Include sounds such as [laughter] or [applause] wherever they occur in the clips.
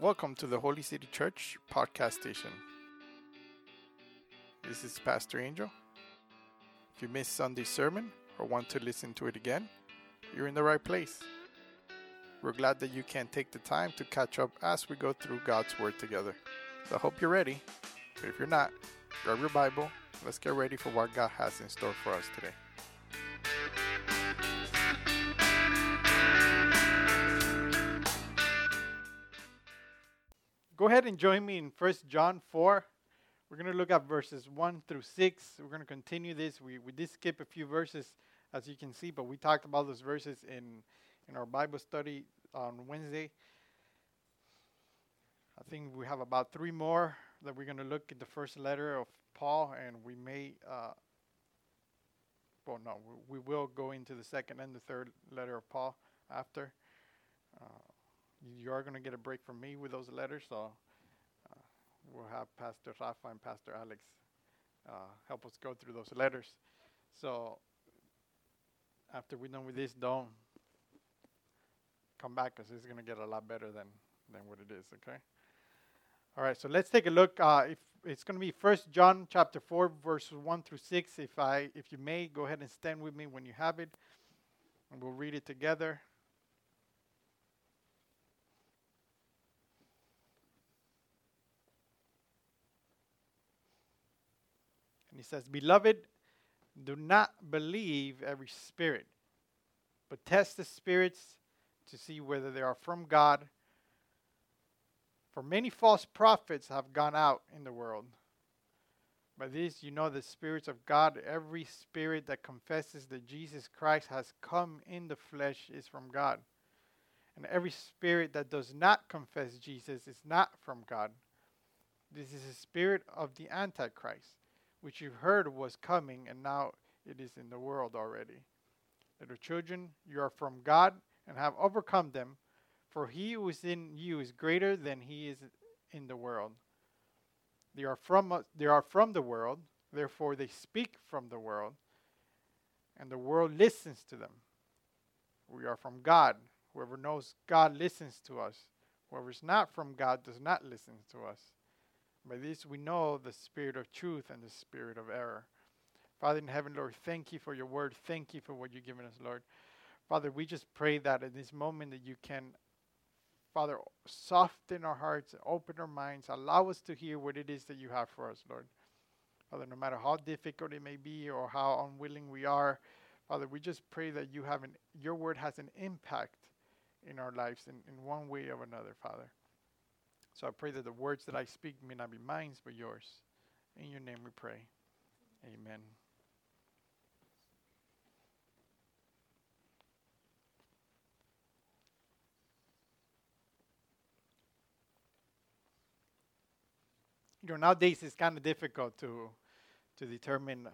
Welcome to the Holy City Church podcast station. This is Pastor Angel. If you missed Sunday's sermon or want to listen to it again, you're in the right place. We're glad that you can take the time to catch up as we go through God's Word together. So I hope you're ready. But if you're not, grab your Bible. Let's get ready for what God has in store for us today. Ahead and join me in 1 John 4. We're going to look at verses 1 through 6. We're going to continue this. We, we did skip a few verses, as you can see, but we talked about those verses in, in our Bible study on Wednesday. I think we have about three more that we're going to look at the first letter of Paul, and we may, uh, well, no, we, we will go into the second and the third letter of Paul after. Uh, you are going to get a break from me with those letters, so uh, we'll have Pastor Rafa and Pastor Alex uh, help us go through those letters. So after we're done with this, don't come back because it's going to get a lot better than, than what it is, okay? All right, so let's take a look. Uh, if it's going to be First John chapter 4, verses 1 through 6. If, I, if you may, go ahead and stand with me when you have it, and we'll read it together. He says, Beloved, do not believe every spirit, but test the spirits to see whether they are from God. For many false prophets have gone out in the world. By this you know the spirits of God. Every spirit that confesses that Jesus Christ has come in the flesh is from God. And every spirit that does not confess Jesus is not from God. This is the spirit of the Antichrist which you heard was coming, and now it is in the world already. Little children, you are from God and have overcome them, for he who is in you is greater than he is in the world. They are from they are from the world, therefore they speak from the world, and the world listens to them. We are from God. Whoever knows God listens to us. Whoever is not from God does not listen to us. By this we know the spirit of truth and the spirit of error. Father in heaven, Lord, thank you for your word. Thank you for what you've given us, Lord. Father, we just pray that in this moment that you can, Father, soften our hearts, open our minds, allow us to hear what it is that you have for us, Lord. Father, no matter how difficult it may be or how unwilling we are, Father, we just pray that you have an, your word has an impact in our lives in, in one way or another, Father. So I pray that the words that I speak may not be mine, but yours. In your name we pray. Amen. You know, nowadays it's kind of difficult to to determine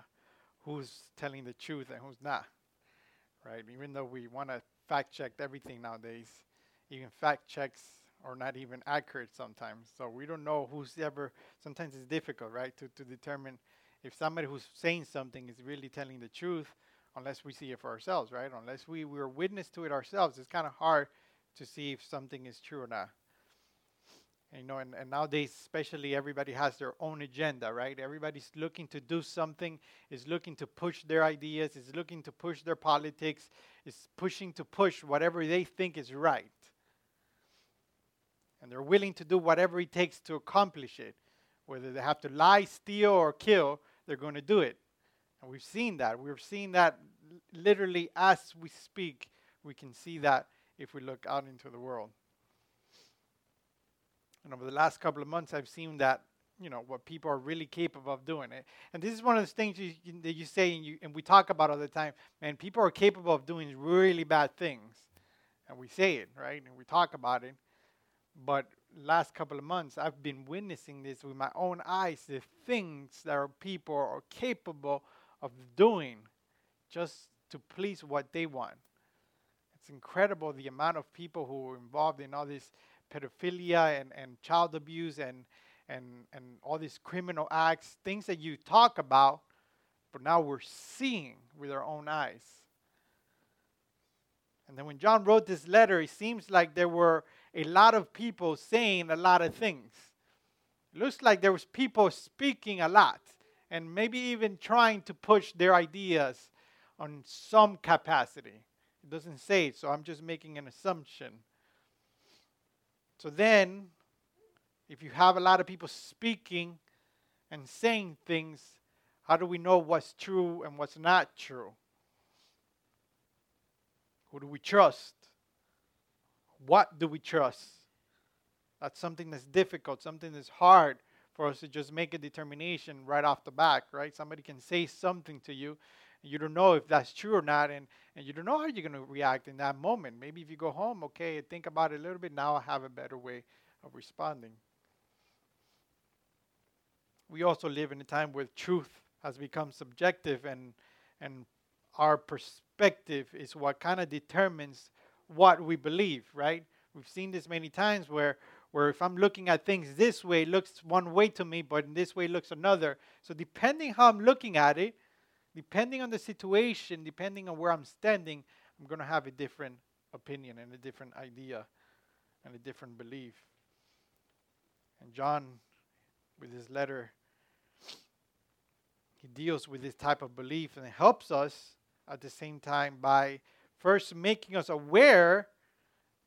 who's telling the truth and who's not. Right? Even though we want to fact check everything nowadays, even fact checks or not even accurate sometimes. So we don't know who's ever, sometimes it's difficult, right, to, to determine if somebody who's saying something is really telling the truth unless we see it for ourselves, right? Unless we, we're witness to it ourselves, it's kind of hard to see if something is true or not. And, you know, and, and nowadays, especially, everybody has their own agenda, right? Everybody's looking to do something, is looking to push their ideas, is looking to push their politics, is pushing to push whatever they think is right and they're willing to do whatever it takes to accomplish it. Whether they have to lie, steal, or kill, they're going to do it. And we've seen that. We've seen that literally as we speak. We can see that if we look out into the world. And over the last couple of months, I've seen that, you know, what people are really capable of doing. It. And this is one of those things you, that you say and, you, and we talk about all the time. Man, people are capable of doing really bad things. And we say it, right? And we talk about it. But last couple of months, I've been witnessing this with my own eyes the things that our people are capable of doing just to please what they want. It's incredible the amount of people who are involved in all this pedophilia and, and child abuse and, and, and all these criminal acts, things that you talk about, but now we're seeing with our own eyes. And then when John wrote this letter, it seems like there were a lot of people saying a lot of things. It looks like there was people speaking a lot and maybe even trying to push their ideas on some capacity. It doesn't say so I'm just making an assumption. So then, if you have a lot of people speaking and saying things, how do we know what's true and what's not true? Who do we trust? What do we trust? That's something that's difficult, something that's hard for us to just make a determination right off the back, right? Somebody can say something to you, and you don't know if that's true or not, and, and you don't know how you're going to react in that moment. Maybe if you go home, okay, think about it a little bit, now I have a better way of responding. We also live in a time where truth has become subjective, and, and our perspective is what kind of determines what we believe, right? We've seen this many times where where if I'm looking at things this way, it looks one way to me, but in this way, it looks another. So depending how I'm looking at it, depending on the situation, depending on where I'm standing, I'm going to have a different opinion and a different idea and a different belief. And John, with his letter, he deals with this type of belief and helps us at the same time by first making us aware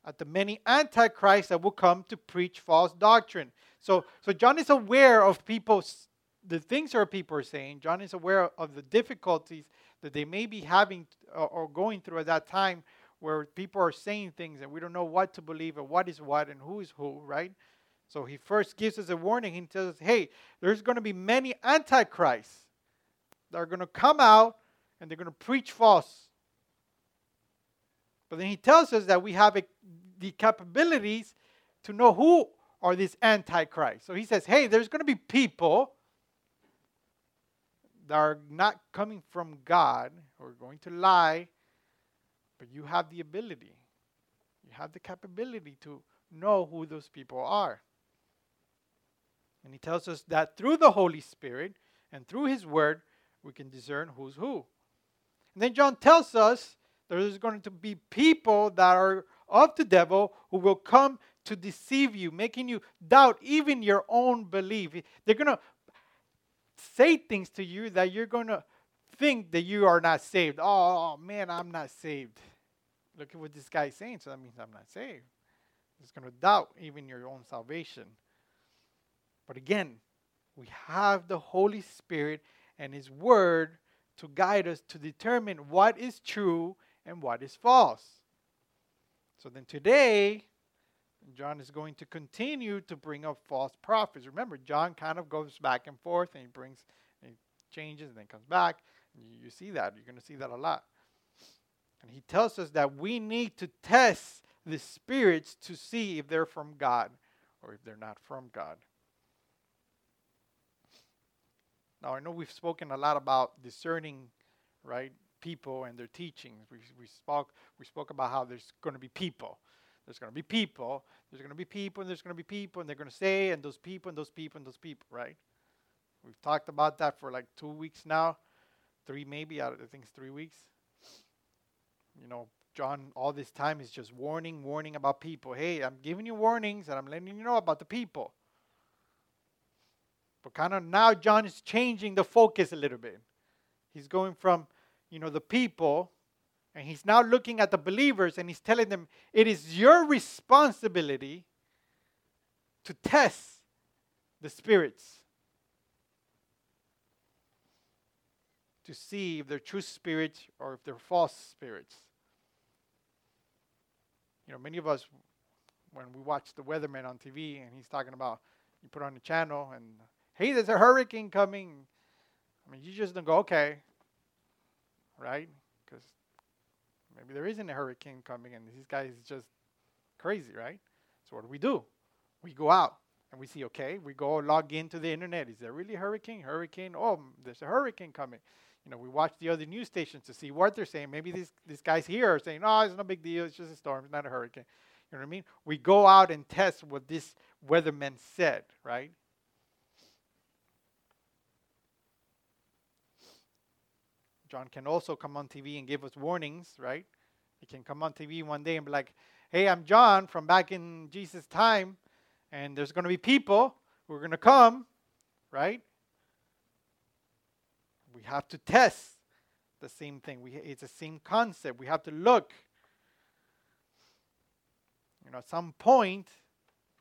at the many antichrists that will come to preach false doctrine. So, so John is aware of people's the things our people are saying. John is aware of the difficulties that they may be having or, or going through at that time, where people are saying things and we don't know what to believe and what is what and who is who, right? So he first gives us a warning. He tells us, "Hey, there's going to be many antichrists that are going to come out and they're going to preach false." But then he tells us that we have a, the capabilities to know who are these antichrists. So he says, hey, there's going to be people that are not coming from God who are going to lie, but you have the ability, you have the capability to know who those people are. And he tells us that through the Holy Spirit and through his word, we can discern who's who. And then John tells us there's going to be people that are of the devil who will come to deceive you, making you doubt even your own belief. They're going to say things to you that you're going to think that you are not saved. Oh, oh, man, I'm not saved. Look at what this guy is saying, so that means I'm not saved. It's going to doubt even your own salvation. But again, we have the Holy Spirit and His Word to guide us to determine what is true and what is false. So then today, John is going to continue to bring up false prophets. Remember, John kind of goes back and forth and he brings, and he changes and then comes back. You, you see that. You're going to see that a lot. And he tells us that we need to test the spirits to see if they're from God or if they're not from God. Now, I know we've spoken a lot about discerning, right? People and their teachings. We, we spoke we spoke about how there's going to be people. There's going to be people. There's going to be people, and there's going to be people, and they're going to say, and those people, and those people, and those people, right? We've talked about that for like two weeks now, three maybe. I think it's three weeks. You know, John, all this time is just warning, warning about people. Hey, I'm giving you warnings, and I'm letting you know about the people. But kind of now, John is changing the focus a little bit. He's going from you know, the people, and he's now looking at the believers and he's telling them, it is your responsibility to test the spirits to see if they're true spirits or if they're false spirits. You know, many of us, when we watch the weatherman on TV and he's talking about, you put on the channel and, hey, there's a hurricane coming. I mean, you just don't go, okay, right? Because maybe there isn't a hurricane coming and this guy is just crazy, right? So what do we do? We go out and we see, okay, we go log into the internet. Is there really hurricane? Hurricane? Oh, there's a hurricane coming. You know, we watch the other news stations to see what they're saying. Maybe these, these guys here are saying, oh, it's no big deal. It's just a storm. It's not a hurricane. You know what I mean? We go out and test what this weatherman said, right? John can also come on TV and give us warnings, right? He can come on TV one day and be like, hey, I'm John from back in Jesus' time, and there's going to be people who are going to come, right? We have to test the same thing. We, it's the same concept. We have to look. You know, at some point,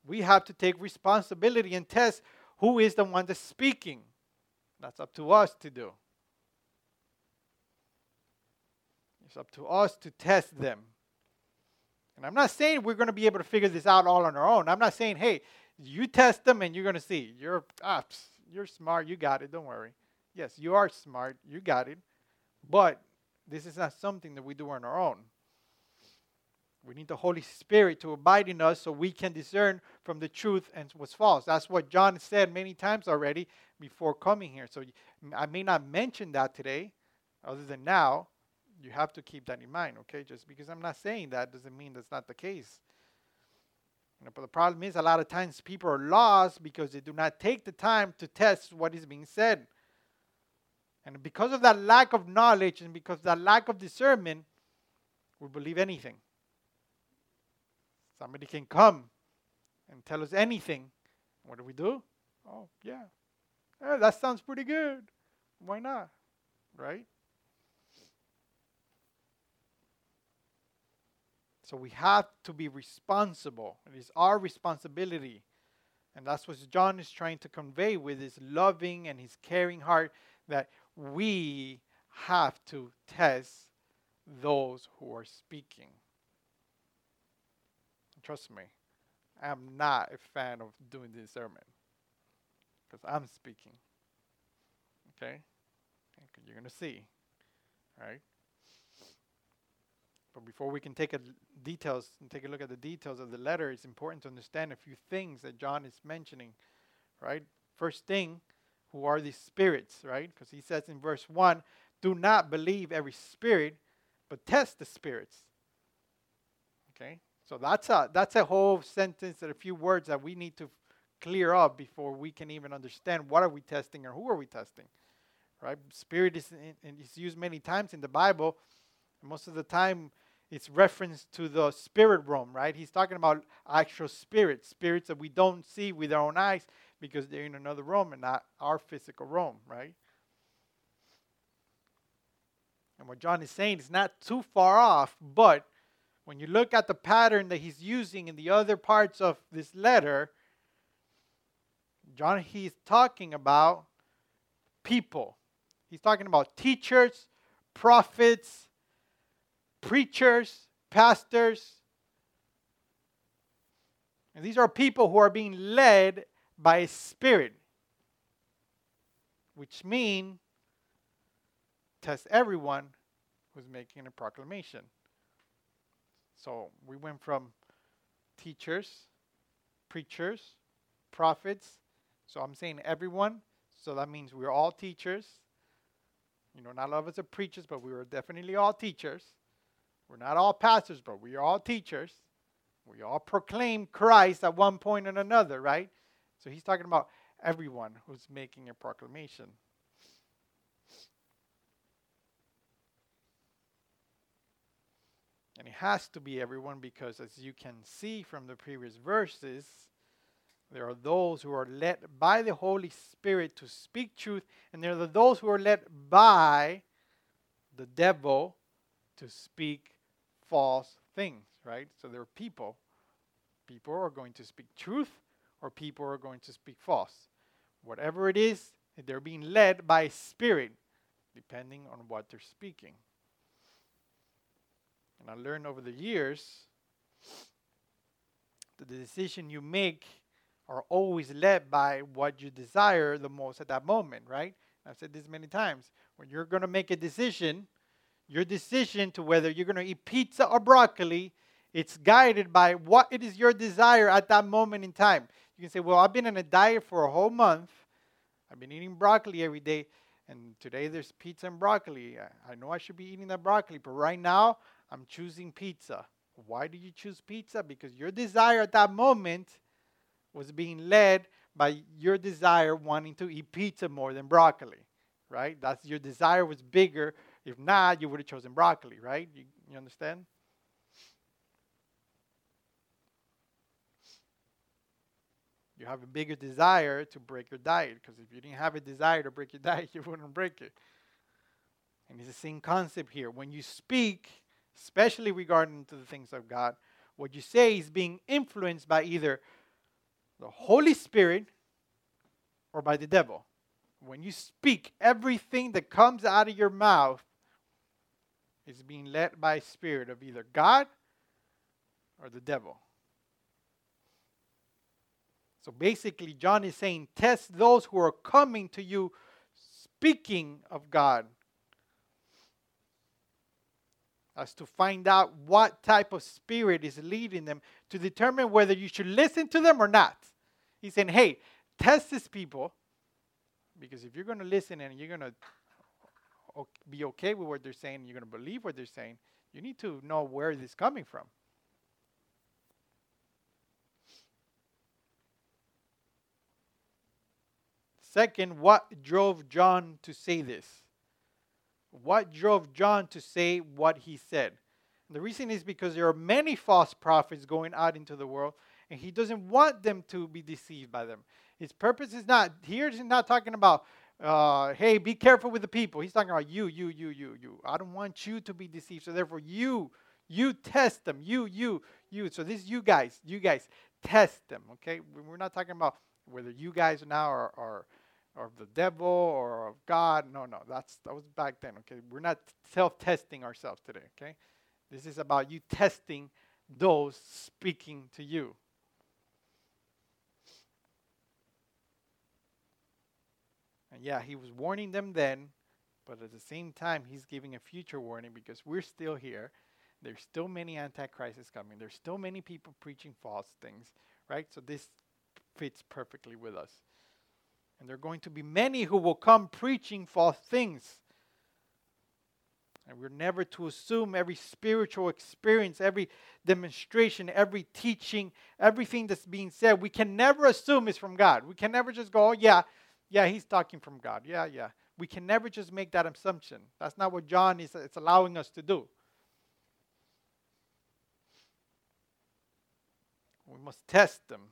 we have to take responsibility and test who is the one that's speaking. That's up to us to do. It's up to us to test them. And I'm not saying we're going to be able to figure this out all on our own. I'm not saying, hey, you test them and you're going to see. You're ah, you're smart. You got it. Don't worry. Yes, you are smart. You got it. But this is not something that we do on our own. We need the Holy Spirit to abide in us so we can discern from the truth and what's false. That's what John said many times already before coming here. So I may not mention that today, other than now. You have to keep that in mind, okay? Just because I'm not saying that doesn't mean that's not the case. You know, but the problem is a lot of times people are lost because they do not take the time to test what is being said. And because of that lack of knowledge and because of that lack of discernment, we believe anything. Somebody can come and tell us anything. What do we do? Oh, yeah. yeah that sounds pretty good. Why not? Right? So we have to be responsible. It is our responsibility. And that's what John is trying to convey with his loving and his caring heart that we have to test those who are speaking. Trust me, I'm not a fan of doing this sermon because I'm speaking. Okay? You're going to see. Right? But before we can take a details and take a look at the details of the letter, it's important to understand a few things that John is mentioning. Right? First thing, who are these spirits, right? Because he says in verse 1 do not believe every spirit, but test the spirits. Okay? So that's a that's a whole sentence and a few words that we need to clear up before we can even understand what are we testing or who are we testing. Right? Spirit is in, is used many times in the Bible. Most of the time it's reference to the spirit realm, right? He's talking about actual spirits, spirits that we don't see with our own eyes, because they're in another realm and not our physical realm, right? And what John is saying is not too far off, but when you look at the pattern that he's using in the other parts of this letter, John, he's talking about people. He's talking about teachers, prophets, preachers, pastors. And these are people who are being led by a spirit, which means test everyone who's making a proclamation. So we went from teachers, preachers, prophets. So I'm saying everyone. So that means we're all teachers. You know, not all of us are preachers, but we were definitely all teachers. We're not all pastors, but we are all teachers. We all proclaim Christ at one point or another, right? So he's talking about everyone who's making a proclamation. And it has to be everyone because, as you can see from the previous verses, there are those who are led by the Holy Spirit to speak truth, and there are those who are led by the devil to speak false things, right? So there are people. People are going to speak truth, or people are going to speak false. Whatever it is, they're being led by spirit, depending on what they're speaking. And I learned over the years that the decision you make are always led by what you desire the most at that moment, right? I've said this many times. When you're going to make a decision, your decision to whether you're going to eat pizza or broccoli, it's guided by what it is your desire at that moment in time. You can say, Well, I've been on a diet for a whole month. I've been eating broccoli every day, and today there's pizza and broccoli. I, I know I should be eating that broccoli, but right now I'm choosing pizza. Why do you choose pizza? Because your desire at that moment was being led by your desire wanting to eat pizza more than broccoli, right? That's your desire was bigger. If not, you would have chosen broccoli, right? You, you understand? You have a bigger desire to break your diet because if you didn't have a desire to break your [laughs] diet, you wouldn't break it. And it's the same concept here. When you speak, especially regarding to the things of God, what you say is being influenced by either the Holy Spirit or by the devil. When you speak, everything that comes out of your mouth is being led by spirit of either God or the devil. So basically, John is saying, test those who are coming to you speaking of God as to find out what type of spirit is leading them to determine whether you should listen to them or not. He's saying, hey, test these people because if you're going to listen and you're going to be okay with what they're saying, you're going to believe what they're saying, you need to know where this is coming from. Second, what drove John to say this? What drove John to say what he said? The reason is because there are many false prophets going out into the world, and he doesn't want them to be deceived by them. His purpose is not here. He's not talking about, uh, hey, be careful with the people. He's talking about you, you, you, you, you. I don't want you to be deceived. So therefore, you, you test them. You, you, you. So this, is you guys, you guys test them. Okay, we're not talking about whether you guys now are, are of the devil or of God. No, no, that's that was back then. Okay, we're not self-testing ourselves today. Okay, this is about you testing those speaking to you. And yeah, he was warning them then, but at the same time, he's giving a future warning because we're still here. There's still many antichrists coming. There's still many people preaching false things, right? So this fits perfectly with us. And there are going to be many who will come preaching false things. And we're never to assume every spiritual experience, every demonstration, every teaching, everything that's being said, we can never assume is from God. We can never just go, oh, yeah, yeah, he's talking from God. Yeah, yeah. We can never just make that assumption. That's not what John is it's allowing us to do. We must test them.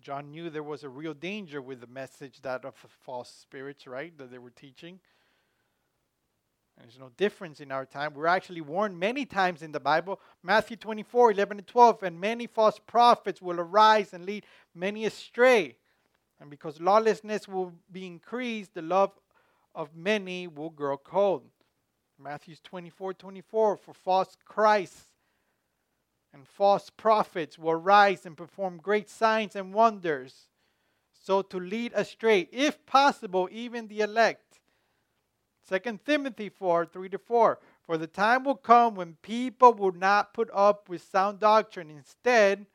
John knew there was a real danger with the message that of false spirits, right, that they were teaching. And there's no difference in our time. We're actually warned many times in the Bible. Matthew 24, 11 and 12. And many false prophets will arise and lead many astray. And because lawlessness will be increased, the love of many will grow cold. Matthew 24, 24. For false Christs and false prophets will rise and perform great signs and wonders, so to lead astray, if possible, even the elect. 2 Timothy 4 3 to 4. For the time will come when people will not put up with sound doctrine. Instead,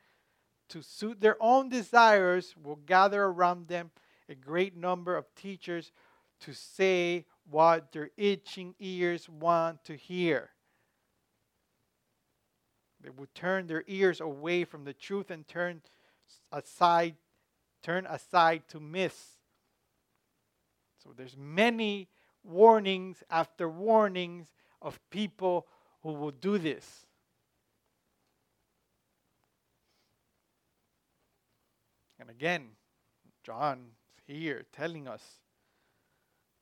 to suit their own desires, will gather around them a great number of teachers to say what their itching ears want to hear. They would turn their ears away from the truth and turn aside, turn aside to myths. So there's many warnings after warnings of people who will do this. And again, John here telling us,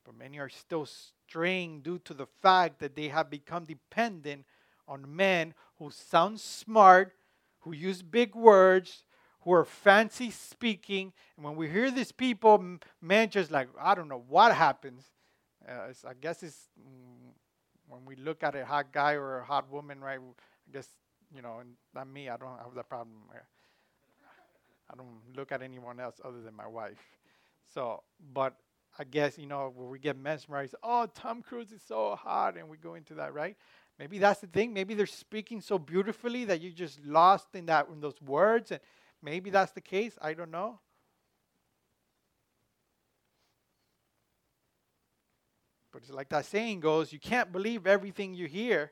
but many are still straying due to the fact that they have become dependent on men who sound smart, who use big words, who are fancy speaking. And when we hear these people, men just like, I don't know what happens. Uh, I guess it's mm, when we look at a hot guy or a hot woman, right? I guess, you know, and not me, I don't have that problem. I don't look at anyone else other than my wife. So, but I guess, you know, when we get mesmerized, oh, Tom Cruise is so hot, and we go into that, right? Maybe that's the thing. Maybe they're speaking so beautifully that you're just lost in that in those words, and maybe that's the case. I don't know. But it's like that saying goes, you can't believe everything you hear.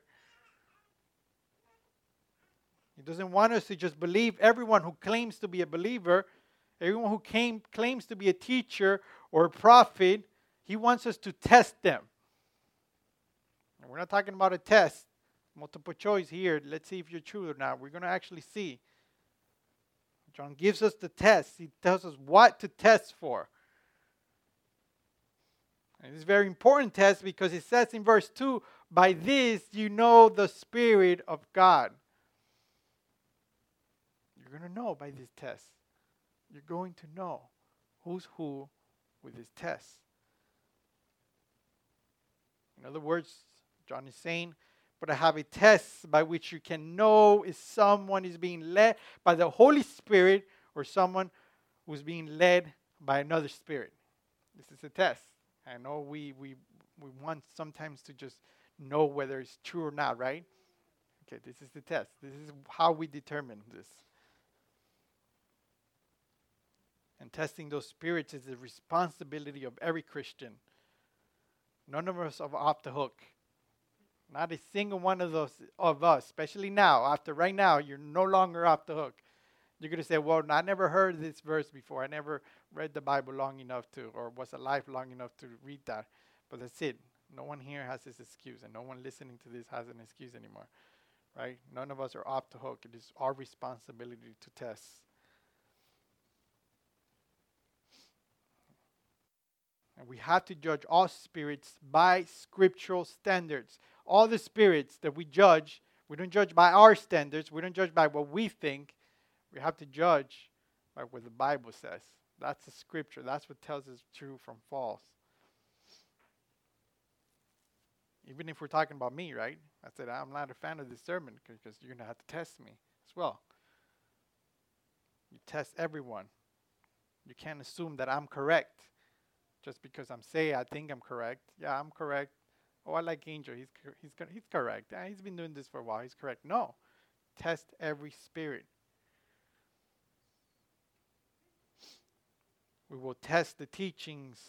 He doesn't want us to just believe everyone who claims to be a believer, everyone who came, claims to be a teacher or a prophet. He wants us to test them. And we're not talking about a test, multiple choice here. Let's see if you're true or not. We're going to actually see. John gives us the test. He tells us what to test for. And it's a very important test because it says in verse 2 by this you know the Spirit of God. You're going to know by this test. You're going to know who's who with this test. In other words, John is saying, but I have a test by which you can know if someone is being led by the Holy Spirit or someone who's being led by another spirit. This is a test. I know we, we, we want sometimes to just know whether it's true or not, right? Okay, this is the test. This is how we determine this. And testing those spirits is the responsibility of every Christian. None of us are off the hook. Not a single one of those of us, especially now, after right now, you're no longer off the hook. You're going to say, Well, I never heard this verse before. I never read the Bible long enough to, or was alive long enough to read that. But that's it. No one here has this excuse, and no one listening to this has an excuse anymore. Right? None of us are off the hook. It is our responsibility to test. And we have to judge all spirits by scriptural standards. All the spirits that we judge, we don't judge by our standards, we don't judge by what we think. We have to judge by what the Bible says. That's the scripture. That's what tells us true from false. Even if we're talking about me, right? I said, I'm not a fan of this sermon because you're going to have to test me as well. You test everyone. You can't assume that I'm correct just because I'm saying I think I'm correct. Yeah, I'm correct. Oh, I like Angel. He's he's he's correct. Yeah, he's been doing this for a while. He's correct. No, test every spirit. We will test the teachings.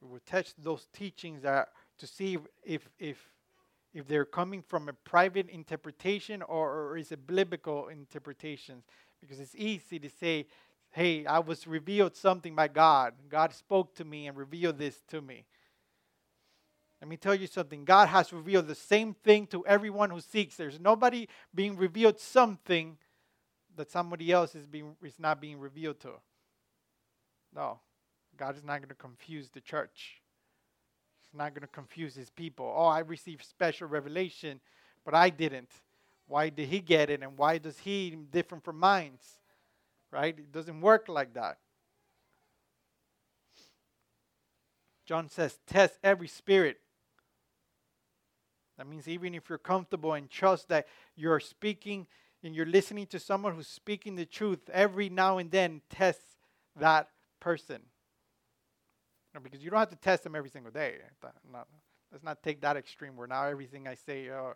We will test those teachings that to see if if if they're coming from a private interpretation or, or is it biblical interpretations because it's easy to say hey, I was revealed something by God. God spoke to me and revealed this to me. Let me tell you something. God has revealed the same thing to everyone who seeks. There's nobody being revealed something that somebody else is being is not being revealed to. No. God is not going to confuse the church. He's not going to confuse his people. Oh, I received special revelation, but I didn't. Why did he get it and why does he different from mine? Right? It doesn't work like that. John says, test every spirit. That means even if you're comfortable and trust that you're speaking and you're listening to someone who's speaking the truth, every now and then test that person. No, because you don't have to test them every single day. Not, let's not take that extreme where now everything I say, uh,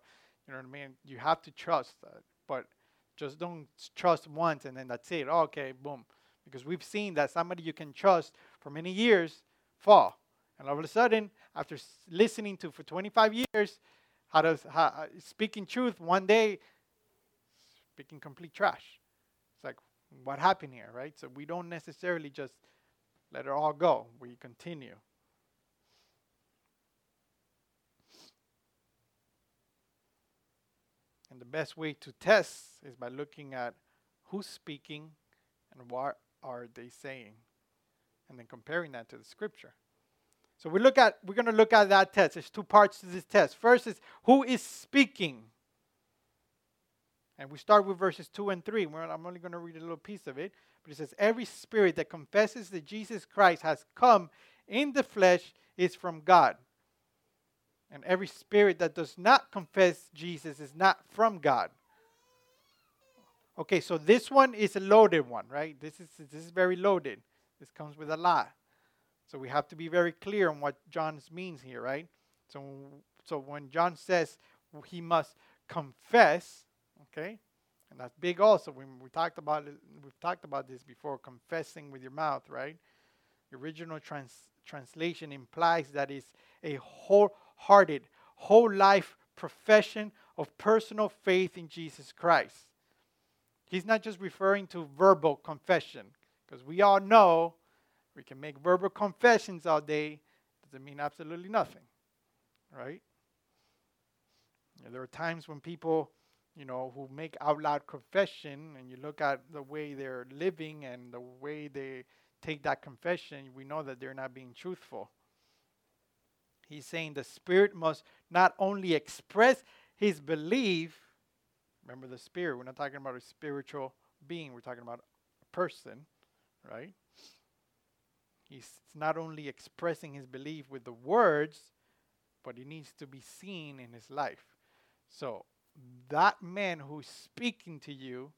you know what I mean? You have to trust. Uh, but just don't trust once and then that's it. Oh, okay, boom. Because we've seen that somebody you can trust for many years fall. And all of a sudden, after listening to for 25 years, how to how, uh, speaking truth, one day speaking complete trash. It's like, what happened here, right? So we don't necessarily just let it all go. We continue. And the best way to test is by looking at who's speaking and what are they saying and then comparing that to the scripture. So we look at we're going to look at that test. There's two parts to this test. First is who is speaking. And we start with verses 2 and 3. I'm only going to read a little piece of it. But it says, Every spirit that confesses that Jesus Christ has come in the flesh is from God. And every spirit that does not confess Jesus is not from God. Okay, so this one is a loaded one, right? This is this is very loaded. This comes with a lot. So we have to be very clear on what John means here, right? So so when John says he must confess, okay? And that's big also. We, we talked about it, we've talked about this before, confessing with your mouth, right? The original trans, translation implies that it's a whole hearted, whole life profession of personal faith in Jesus Christ. He's not just referring to verbal confession, because we all know we can make verbal confessions all day, doesn't mean absolutely nothing, right? there are times when people you know, who make out loud confession, and you look at the way they're living and the way they take that confession, we know that they're not being truthful. He's saying the Spirit must not only express his belief, remember the Spirit, we're not talking about a spiritual being, we're talking about a person, right? He's not only expressing his belief with the words, but it needs to be seen in his life. So, that man who's speaking to you,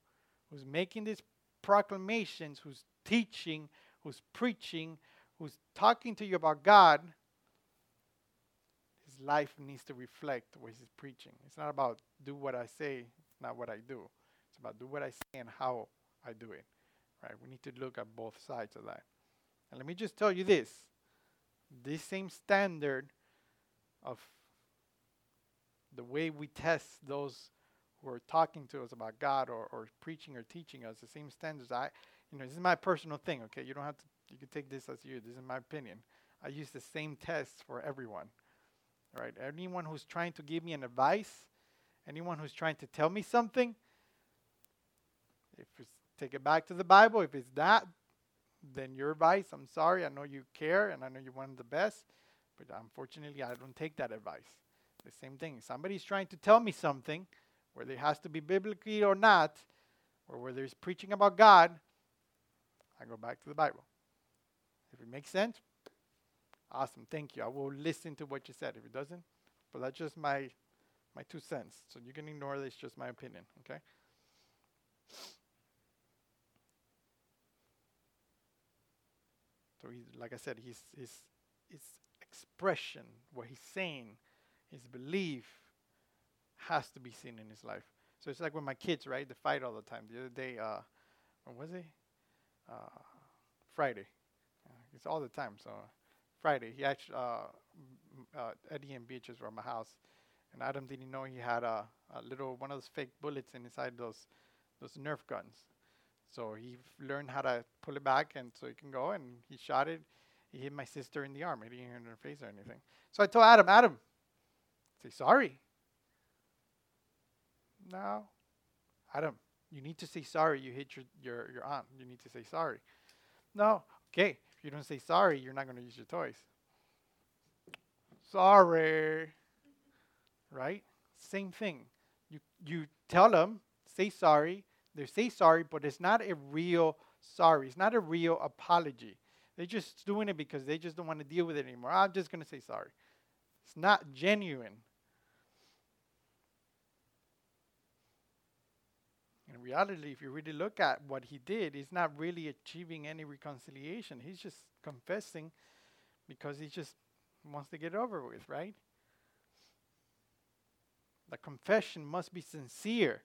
who's making these proclamations, who's teaching, who's preaching, who's talking to you about God, life needs to reflect what he's preaching. It's not about do what I say, not what I do. It's about do what I say and how I do it. Right? We need to look at both sides of that. And let me just tell you this. This same standard of the way we test those who are talking to us about God or, or preaching or teaching us, the same standards. I, you know, this is my personal thing. Okay, you don't have to. You can take this as you. This is my opinion. I use the same tests for everyone. Right? Anyone who's trying to give me an advice, anyone who's trying to tell me something, if it's take it back to the Bible. If it's that, then your advice. I'm sorry. I know you care and I know you want the best, but unfortunately, I don't take that advice. The same thing. Somebody's trying to tell me something, whether it has to be biblically or not, or whether it's preaching about God, I go back to the Bible. If it makes sense, awesome. Thank you. I will listen to what you said. If it doesn't, but that's just my my two cents. So you can ignore this. Just my opinion. Okay. So he's like I said, his his his expression, what he's saying, his belief has to be seen in his life. So it's like with my kids, right? They fight all the time. The other day, uh, when was it? Uh, Friday. Uh, it's all the time. So Friday, he actually, uh, uh, Eddie and Beatrice were at my house, and Adam didn't know he had a, a little one of those fake bullets inside those those Nerf guns. So he learned how to pull it back, and so he can go, and he shot it. He hit my sister in the arm. He didn't hit her face or anything. So I told Adam, Adam, say sorry. No, Adam, you need to say sorry. You hit your, your, your aunt. You need to say sorry. No, okay. You don't say sorry, you're not going to use your toys. Sorry. Right? Same thing. You, you tell them, say sorry. They say sorry, but it's not a real sorry. It's not a real apology. They're just doing it because they just don't want to deal with it anymore. I'm just going to say sorry. It's not genuine. In reality, if you really look at what he did, he's not really achieving any reconciliation. He's just confessing because he just wants to get over with, right? The confession must be sincere.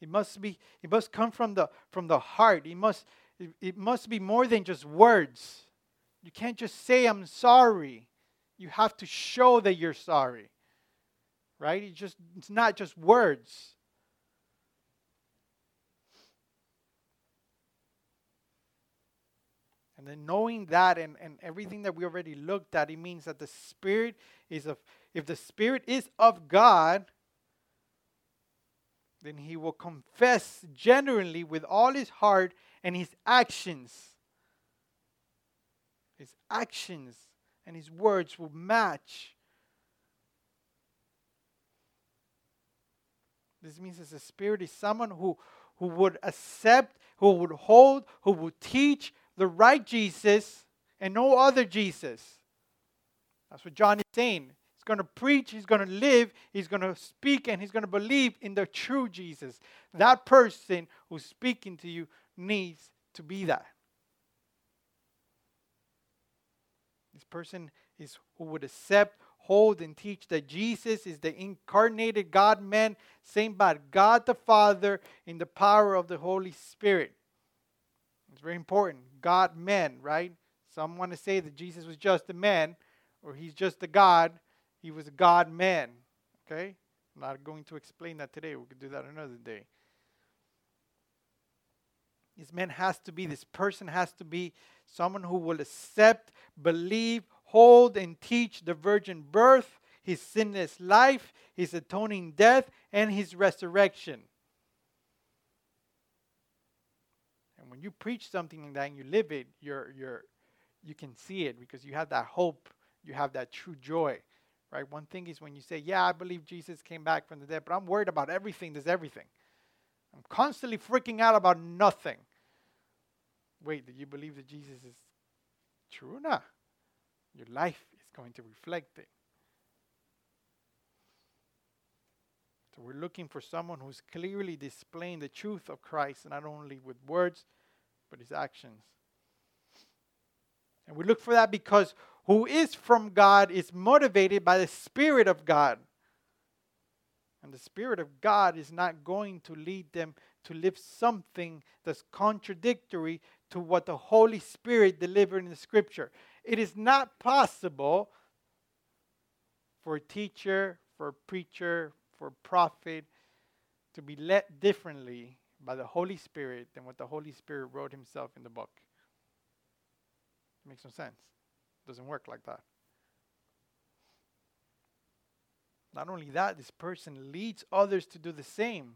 It must be it must come from the from the heart. It must it, it must be more than just words. You can't just say I'm sorry. You have to show that you're sorry. Right? It just it's not just words. And then knowing that and, and everything that we already looked at, it means that the Spirit is of if the Spirit is of God, then he will confess genuinely with all his heart and his actions. His actions and his words will match. This means that the Spirit is someone who, who would accept, who would hold, who would teach the right Jesus and no other Jesus. That's what John is saying. He's going to preach, he's going to live, he's going to speak, and he's going to believe in the true Jesus. That person who's speaking to you needs to be that. This person is who would accept, hold, and teach that Jesus is the incarnated God man, same by God the Father in the power of the Holy Spirit. It's very important. God man, right? Some want to say that Jesus was just a man or he's just a God. He was a God man. Okay? I'm not going to explain that today. We could do that another day. This man has to be, this person has to be someone who will accept, believe, hold, and teach the virgin birth his sinless life, his atoning death, and his resurrection. When you preach something like that and you live it, you're, you're, you can see it because you have that hope, you have that true joy. Right? One thing is when you say, Yeah, I believe Jesus came back from the dead, but I'm worried about everything, there's everything. I'm constantly freaking out about nothing. Wait, do you believe that Jesus is true or not? Your life is going to reflect it. So we're looking for someone who's clearly displaying the truth of Christ, not only with words, but his actions. And we look for that because who is from God is motivated by the Spirit of God. And the Spirit of God is not going to lead them to live something that's contradictory to what the Holy Spirit delivered in the Scripture. It is not possible for a teacher, for a preacher, for a prophet to be led differently by the Holy Spirit than what the Holy Spirit wrote himself in the book. It makes no sense. It doesn't work like that. Not only that, this person leads others to do the same.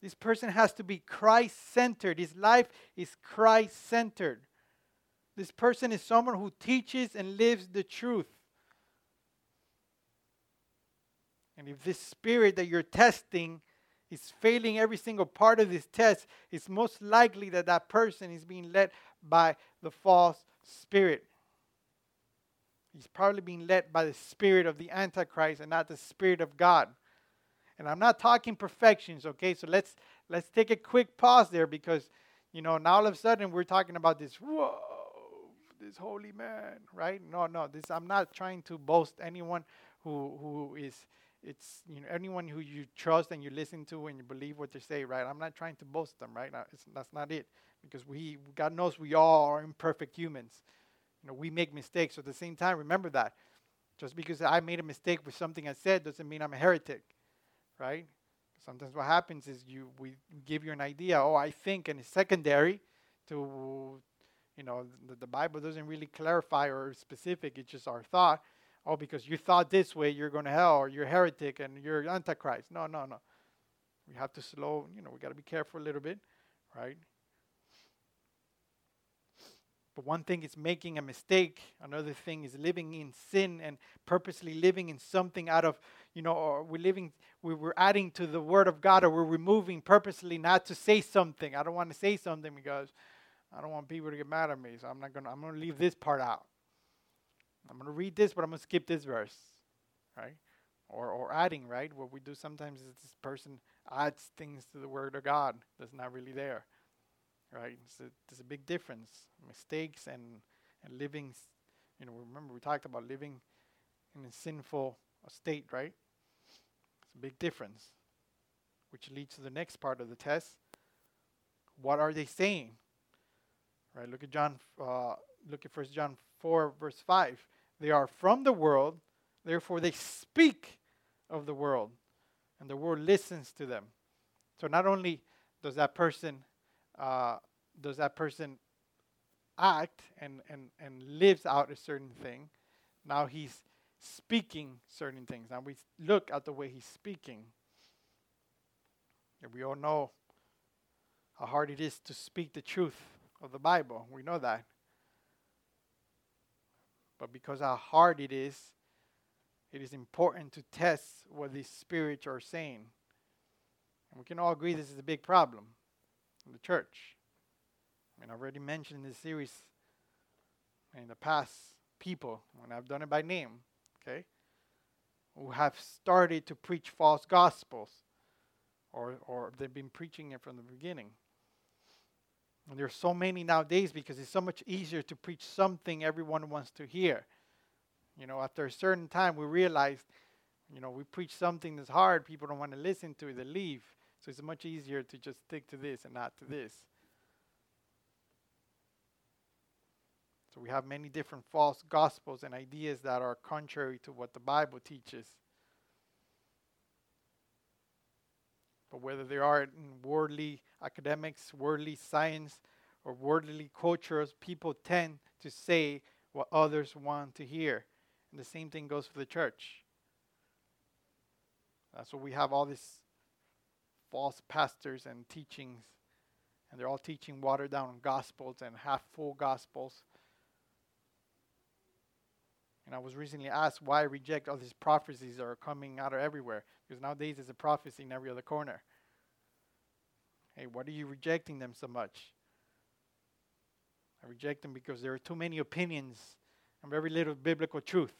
This person has to be Christ centered. His life is Christ centered. This person is someone who teaches and lives the truth. And if this spirit that you're testing is failing every single part of this test, it's most likely that that person is being led by the false spirit. He's probably being led by the spirit of the Antichrist and not the spirit of God. And I'm not talking perfections, okay? So let's let's take a quick pause there because you know now all of a sudden we're talking about this whoa, this holy man, right? No, no, this I'm not trying to boast anyone who who is it's you know anyone who you trust and you listen to and you believe what they say, right? I'm not trying to boast them, right? It's, that's not it, because we God knows we all are imperfect humans. You know, we make mistakes. So at the same time, remember that. Just because I made a mistake with something I said doesn't mean I'm a heretic, right? Sometimes what happens is you we give you an idea. Oh, I think, and it's secondary to, you know, the, the Bible doesn't really clarify or specific. It's just our thought oh, because you thought this way, you're going to hell, or you're heretic and you're antichrist. No, no, no. We have to slow, you know, we got to be careful a little bit, right? But one thing is making a mistake. Another thing is living in sin and purposely living in something out of, you know, or we're living, we we're adding to the word of God or we're removing purposely not to say something. I don't want to say something because I don't want people to get mad at me. So I'm not going to, I'm going to leave this part out. I'm going to read this, but I'm going to skip this verse, right? Or, or adding, right? What we do sometimes is this person adds things to the Word of God that's not really there, right? So there's a big difference. Mistakes and, and living, you know, remember we talked about living in a sinful state, right? It's a big difference, which leads to the next part of the test. What are they saying? Right, look at John, uh, look at First John 4, verse 5. They are from the world, therefore they speak of the world, and the world listens to them. So not only does that person uh, does that person act and, and, and lives out a certain thing, now he's speaking certain things. Now we look at the way he's speaking. And we all know how hard it is to speak the truth of the Bible. We know that but because how hard it is, it is important to test what these spirits are saying. And we can all agree this is a big problem in the church. I mean, I've already mentioned in this series in the past people, when I've done it by name, okay, who have started to preach false gospels, or, or they've been preaching it from the beginning. And there's so many nowadays because it's so much easier to preach something everyone wants to hear. You know, after a certain time, we realize, you know, we preach something that's hard, people don't want to listen to it, they leave. So it's much easier to just stick to this and not to this. So we have many different false gospels and ideas that are contrary to what the Bible teaches. But whether they are in worldly academics, worldly science, or worldly cultures, people tend to say what others want to hear. And the same thing goes for the church. That's why we have all these false pastors and teachings, and they're all teaching watered down gospels and half full gospels. And I was recently asked why I reject all these prophecies that are coming out of everywhere. Because nowadays there's a prophecy in every other corner. Hey, why are you rejecting them so much? I reject them because there are too many opinions and very little biblical truth.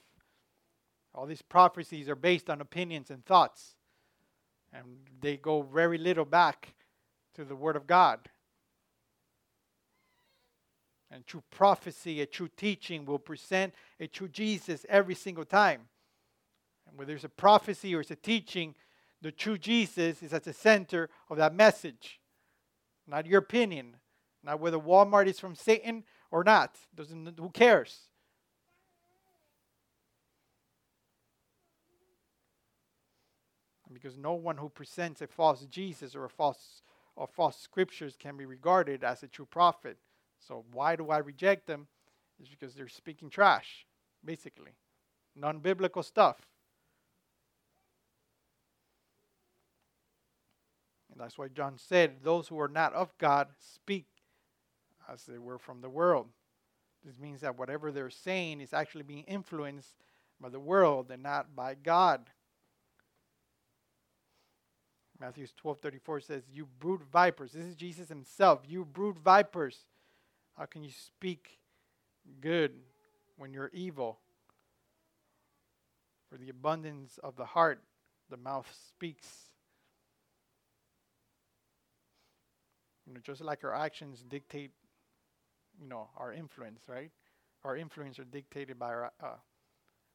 All these prophecies are based on opinions and thoughts, and they go very little back to the Word of God. And true prophecy, a true teaching will present a true Jesus every single time. And whether it's a prophecy or it's a teaching, the true Jesus is at the center of that message. Not your opinion, not whether Walmart is from Satan or not. Doesn't who cares? Because no one who presents a false Jesus or a false or false scriptures can be regarded as a true prophet. So why do I reject them? Is because they're speaking trash, basically. Non biblical stuff. And that's why John said, Those who are not of God speak as they were from the world. This means that whatever they're saying is actually being influenced by the world and not by God. Matthew 12 34 says, You brood vipers. This is Jesus himself. You brood vipers. How can you speak good when you're evil? For the abundance of the heart, the mouth speaks. You know, just like our actions dictate, you know, our influence, right? Our influence are dictated by our, uh,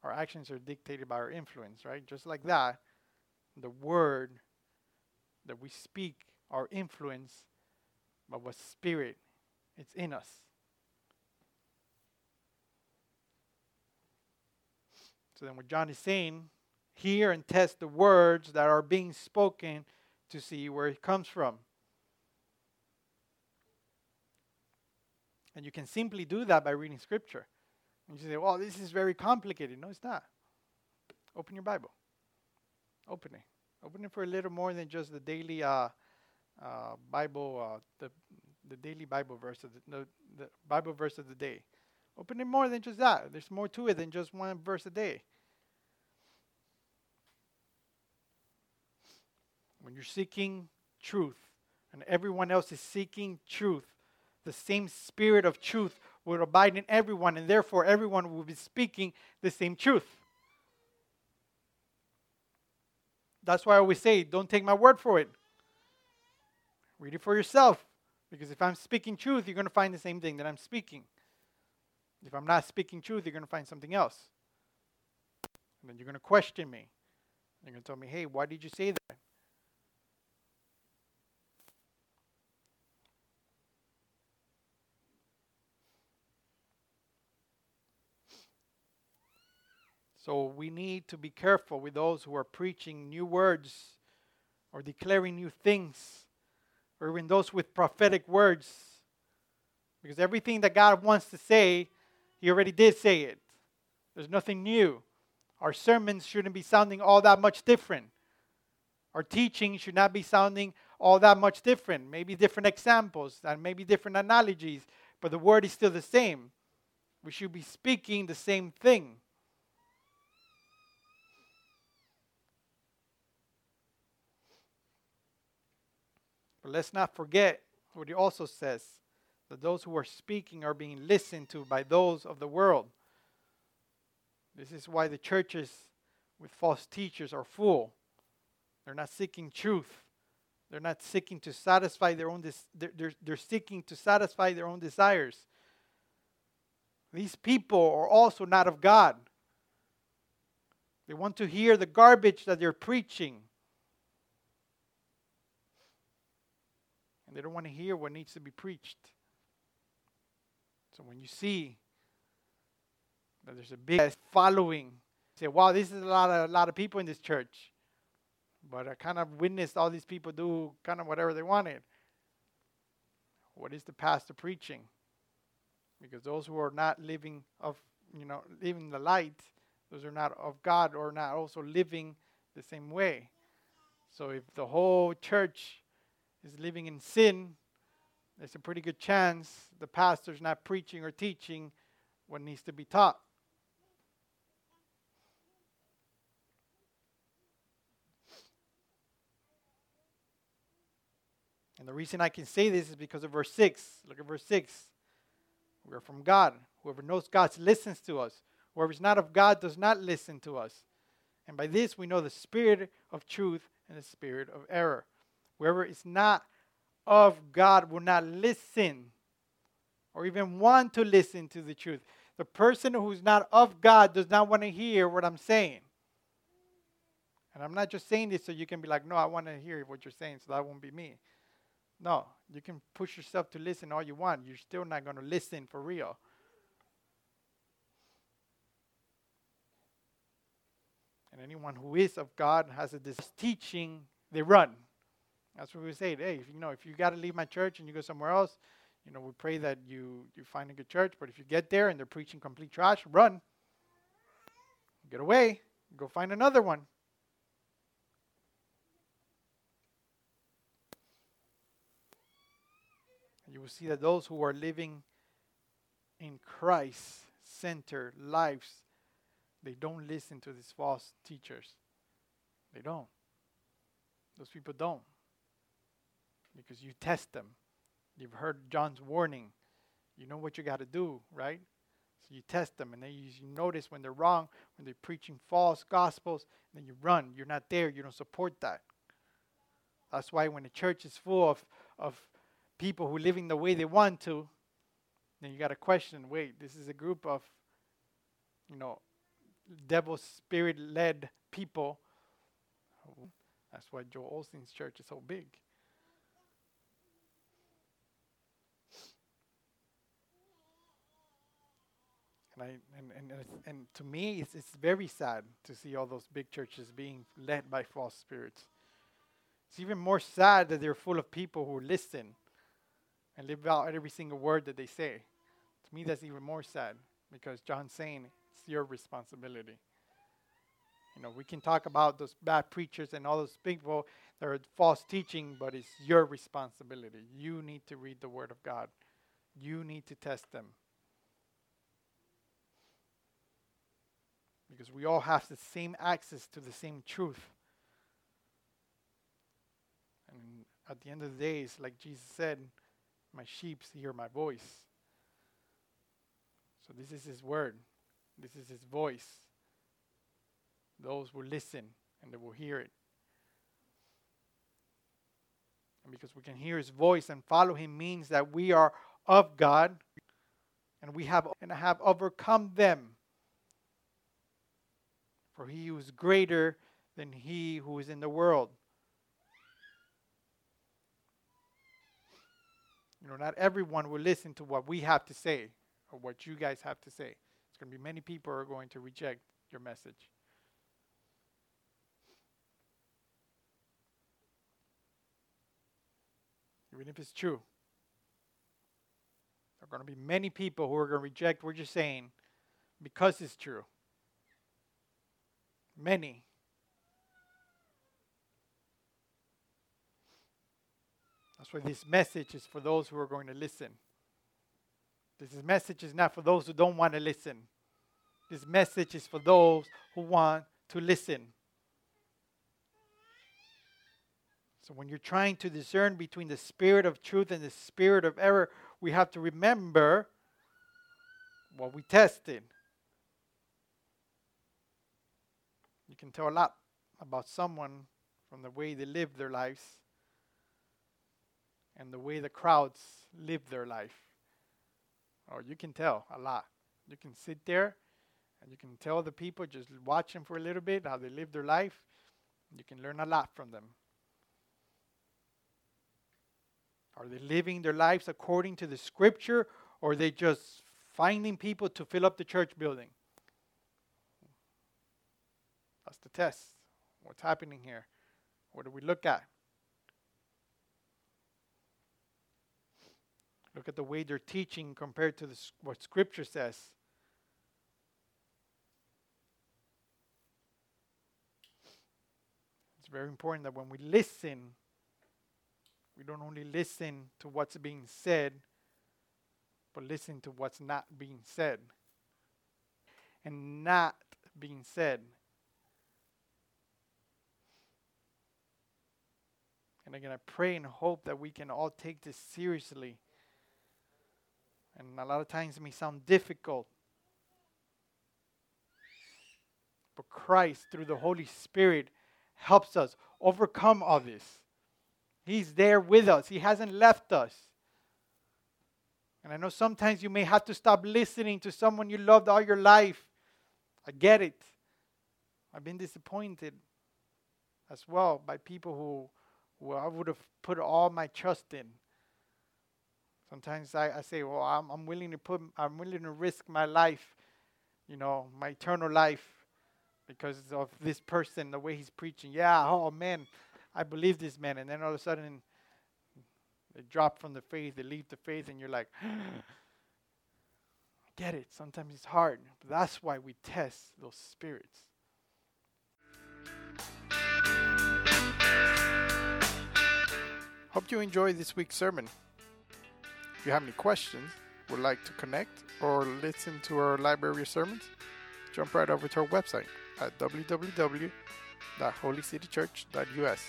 our actions are dictated by our influence, right? Just like that, the word that we speak, our influence, by what spirit it's in us. So then, what John is saying, hear and test the words that are being spoken to see where it comes from. And you can simply do that by reading scripture. And you say, well, this is very complicated. No, it's not. Open your Bible. Open it. Open it for a little more than just the daily uh, uh, Bible, uh, the the daily Bible verse of the, no, the Bible verse of the day. Open it more than just that. There's more to it than just one verse a day. When you're seeking truth and everyone else is seeking truth, the same spirit of truth will abide in everyone, and therefore everyone will be speaking the same truth. That's why I always say, don't take my word for it. Read it for yourself. Because if I'm speaking truth, you're going to find the same thing that I'm speaking. If I'm not speaking truth, you're going to find something else. And then you're going to question me. You're going to tell me, hey, why did you say that? So we need to be careful with those who are preaching new words or declaring new things or even those with prophetic words. Because everything that God wants to say, He already did say it. There's nothing new. Our sermons shouldn't be sounding all that much different. Our teaching should not be sounding all that much different. Maybe different examples and maybe different analogies, but the word is still the same. We should be speaking the same thing. But let's not forget what he also says that those who are speaking are being listened to by those of the world. This is why the churches with false teachers are full. They're not seeking truth. They're not seeking to satisfy their own they're, they're, they're seeking to satisfy their own desires. These people are also not of God. They want to hear the garbage that they're preaching. And they don't want to hear what needs to be preached. So when you see that there's a big following, say, wow, this is a lot of a lot of people in this church. But I kind of witnessed all these people do kind of whatever they wanted. What is the pastor preaching? Because those who are not living of you know, living the light, Those are not of God or not also living the same way. So if the whole church is living in sin, there's a pretty good chance the pastor's not preaching or teaching what needs to be taught. And the reason I can say this is because of verse 6. Look at verse 6. We are from God. Whoever knows God listens to us. Whoever is not of God does not listen to us. And by this we know the spirit of truth and the spirit of error. Whoever is not of God will not listen or even want to listen to the truth. The person who's not of God does not want to hear what I'm saying. And I'm not just saying this so you can be like, no, I want to hear what you're saying, so that won't be me. No, you can push yourself to listen all you want. You're still not going to listen for real. And anyone who is of God has this teaching, they run. That's what we say. Hey, if, you know, if you got to leave my church and you go somewhere else, you know, we pray that you you find a good church. But if you get there and they're preaching complete trash, run. Get away. Go find another one. you will see that those who are living in Christ centered lives, they don't listen to these false teachers. They don't. Those people don't. Because you test them. You've heard John's warning. You know what you got to do, right? So you test them, and then you, you, notice when they're wrong, when they're preaching false gospels, then you run. You're not there. You don't support that. That's why when the church is full of, of people who living the way they want to, then you got to question wait, this is a group of, you know, devil spirit led people. That's why Joel Osteen's church is so big. And, and, and, and to me, it's, it's very sad to see all those big churches being led by false spirits. It's even more sad that they're full of people who listen and live out every single word that they say. To me, that's even more sad because John's saying it's your responsibility. You know, we can talk about those bad preachers and all those people that are false teaching, but it's your responsibility. You need to read the Word of God, you need to test them. Because we all have the same access to the same truth. And at the end of the day, it's like Jesus said, my sheep hear my voice. So this is his word. This is his voice. Those will listen and they will hear it. And because we can hear his voice and follow him means that we are of God and we have and have overcome them. For he who is greater than he who is in the world. You know, not everyone will listen to what we have to say or what you guys have to say. It's going to be many people are going to reject your message. Even if it's true. There are going to be many people who are going to reject what you're saying because it's true. Many. That's why this message is for those who are going to listen. This message is not for those who don't want to listen. This message is for those who want to listen. So when you're trying to discern between the spirit of truth and the spirit of error, we have to remember what we tested. You can tell a lot about someone from the way they live their lives and the way the crowds live their life. Or you can tell a lot. You can sit there and you can tell the people, just watch them for a little bit, how they live their life. You can learn a lot from them. Are they living their lives according to the scripture or are they just finding people to fill up the church building? What's the test? What's happening here? What do we look at? Look at the way they're teaching compared to what Scripture says. It's very important that when we listen, we don't only listen to what's being said, but listen to what's not being said. And not being said And again, I pray and hope that we can all take this seriously. And a lot of times it may sound difficult. But Christ, through the Holy Spirit, helps us overcome all this. He's there with us, He hasn't left us. And I know sometimes you may have to stop listening to someone you loved all your life. I get it. I've been disappointed as well by people who, who I would have put all my trust in. Sometimes I, I say, well, I'm, I'm willing to put, I'm willing to risk my life, you know, my eternal life because of this person, the way he's preaching. Yeah, oh man, I believe this man. And then all of a sudden, they drop from the faith, they leave the faith, and you're like, [gasps] get it. Sometimes it's hard. But that's why we test those spirits. Hope you enjoyed this week's sermon. If you have any questions, would like to connect, or listen to our library of sermons, jump right over to our website at www.holycitychurch.us.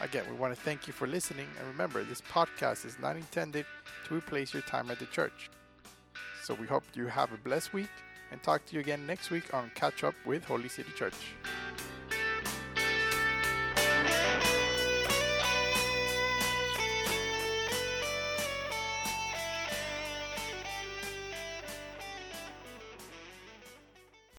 Again, we want to thank you for listening, and remember, this podcast is not intended to replace your time at the church. So we hope you have a blessed week and talk to you again next week on Catch Up with Holy City Church.